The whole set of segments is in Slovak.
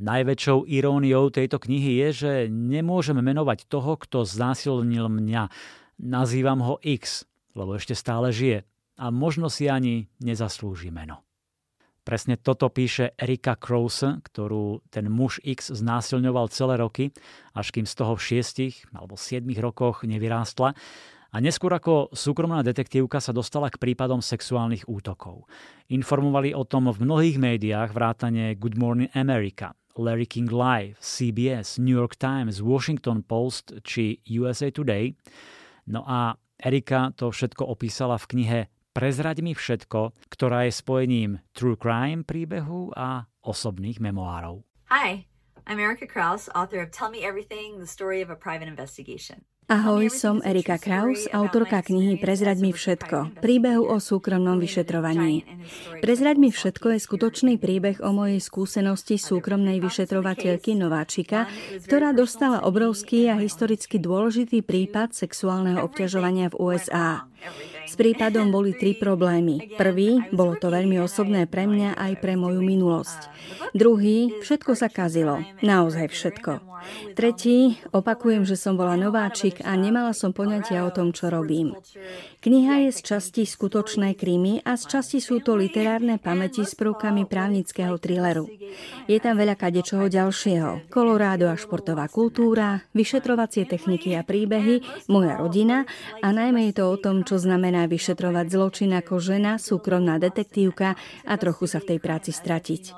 Najväčšou iróniou tejto knihy je, že nemôžem menovať toho, kto znásilnil mňa. Nazývam ho X, lebo ešte stále žije a možno si ani nezaslúži meno. Presne toto píše Erika Krause, ktorú ten muž X znásilňoval celé roky, až kým z toho v šiestich alebo siedmich rokoch nevyrástla. A neskôr ako súkromná detektívka sa dostala k prípadom sexuálnych útokov. Informovali o tom v mnohých médiách vrátane Good Morning America, Larry King Live, CBS, New York Times, Washington Post či USA Today. No a Erika to všetko opísala v knihe Prezraď mi všetko, ktorá je spojením true crime príbehu a osobných memoárov. Hi, I'm Erika Kraus, author of Tell Me Everything, the story of a private investigation. Ahoj, som Erika Kraus, autorka knihy Prezraď mi všetko, príbehu o súkromnom vyšetrovaní. Prezraď mi všetko je skutočný príbeh o mojej skúsenosti súkromnej vyšetrovateľky Nováčika, ktorá dostala obrovský a historicky dôležitý prípad sexuálneho obťažovania v USA. S prípadom boli tri problémy. Prvý, bolo to veľmi osobné pre mňa aj pre moju minulosť. Druhý, všetko sa kazilo. Naozaj všetko. Tretí, opakujem, že som bola nováčik a nemala som poňatia o tom, čo robím. Kniha je z časti skutočné krímy a z časti sú to literárne pamäti s prvkami právnického thrilleru. Je tam veľa kadečoho ďalšieho. Kolorádo a športová kultúra, vyšetrovacie techniky a príbehy, moja rodina a najmä je to o tom, čo znamená vyšetrovať zločin ako žena, súkromná detektívka a trochu sa v tej práci stratiť.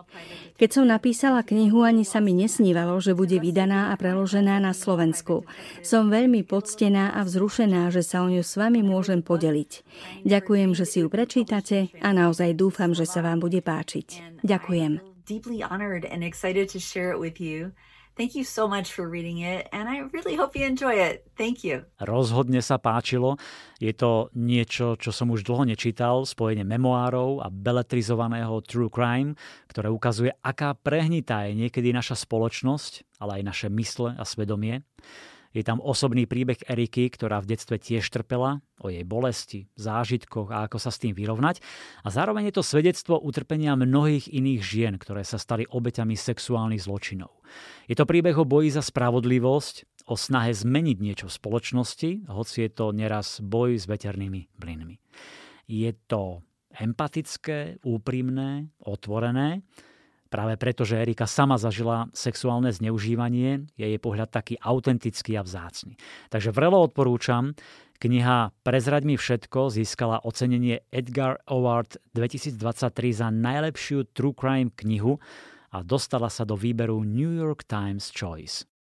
Keď som napísala knihu, ani sa mi nesnívalo, že bude vydaná a preložená na Slovensku. Som veľmi poctená a vzrušená, že sa o ňu s vami môžem podeliť. Ďakujem, že si ju prečítate a naozaj dúfam, že sa vám bude páčiť. Ďakujem. Thank you so much for reading it and I really hope you enjoy it. Thank you. Rozhodne sa páčilo. Je to niečo, čo som už dlho nečítal, spojenie memoárov a beletrizovaného true crime, ktoré ukazuje, aká prehnitá je niekedy naša spoločnosť, ale aj naše mysle a svedomie. Je tam osobný príbeh Eriky, ktorá v detstve tiež trpela, o jej bolesti, zážitkoch a ako sa s tým vyrovnať. A zároveň je to svedectvo utrpenia mnohých iných žien, ktoré sa stali obeťami sexuálnych zločinov. Je to príbeh o boji za spravodlivosť, o snahe zmeniť niečo v spoločnosti, hoci je to neraz boj s veternými plynmi. Je to empatické, úprimné, otvorené Práve preto, že Erika sama zažila sexuálne zneužívanie, je jej pohľad taký autentický a vzácny. Takže vrelo odporúčam. Kniha Prezraď mi všetko získala ocenenie Edgar Award 2023 za najlepšiu true crime knihu a dostala sa do výberu New York Times Choice.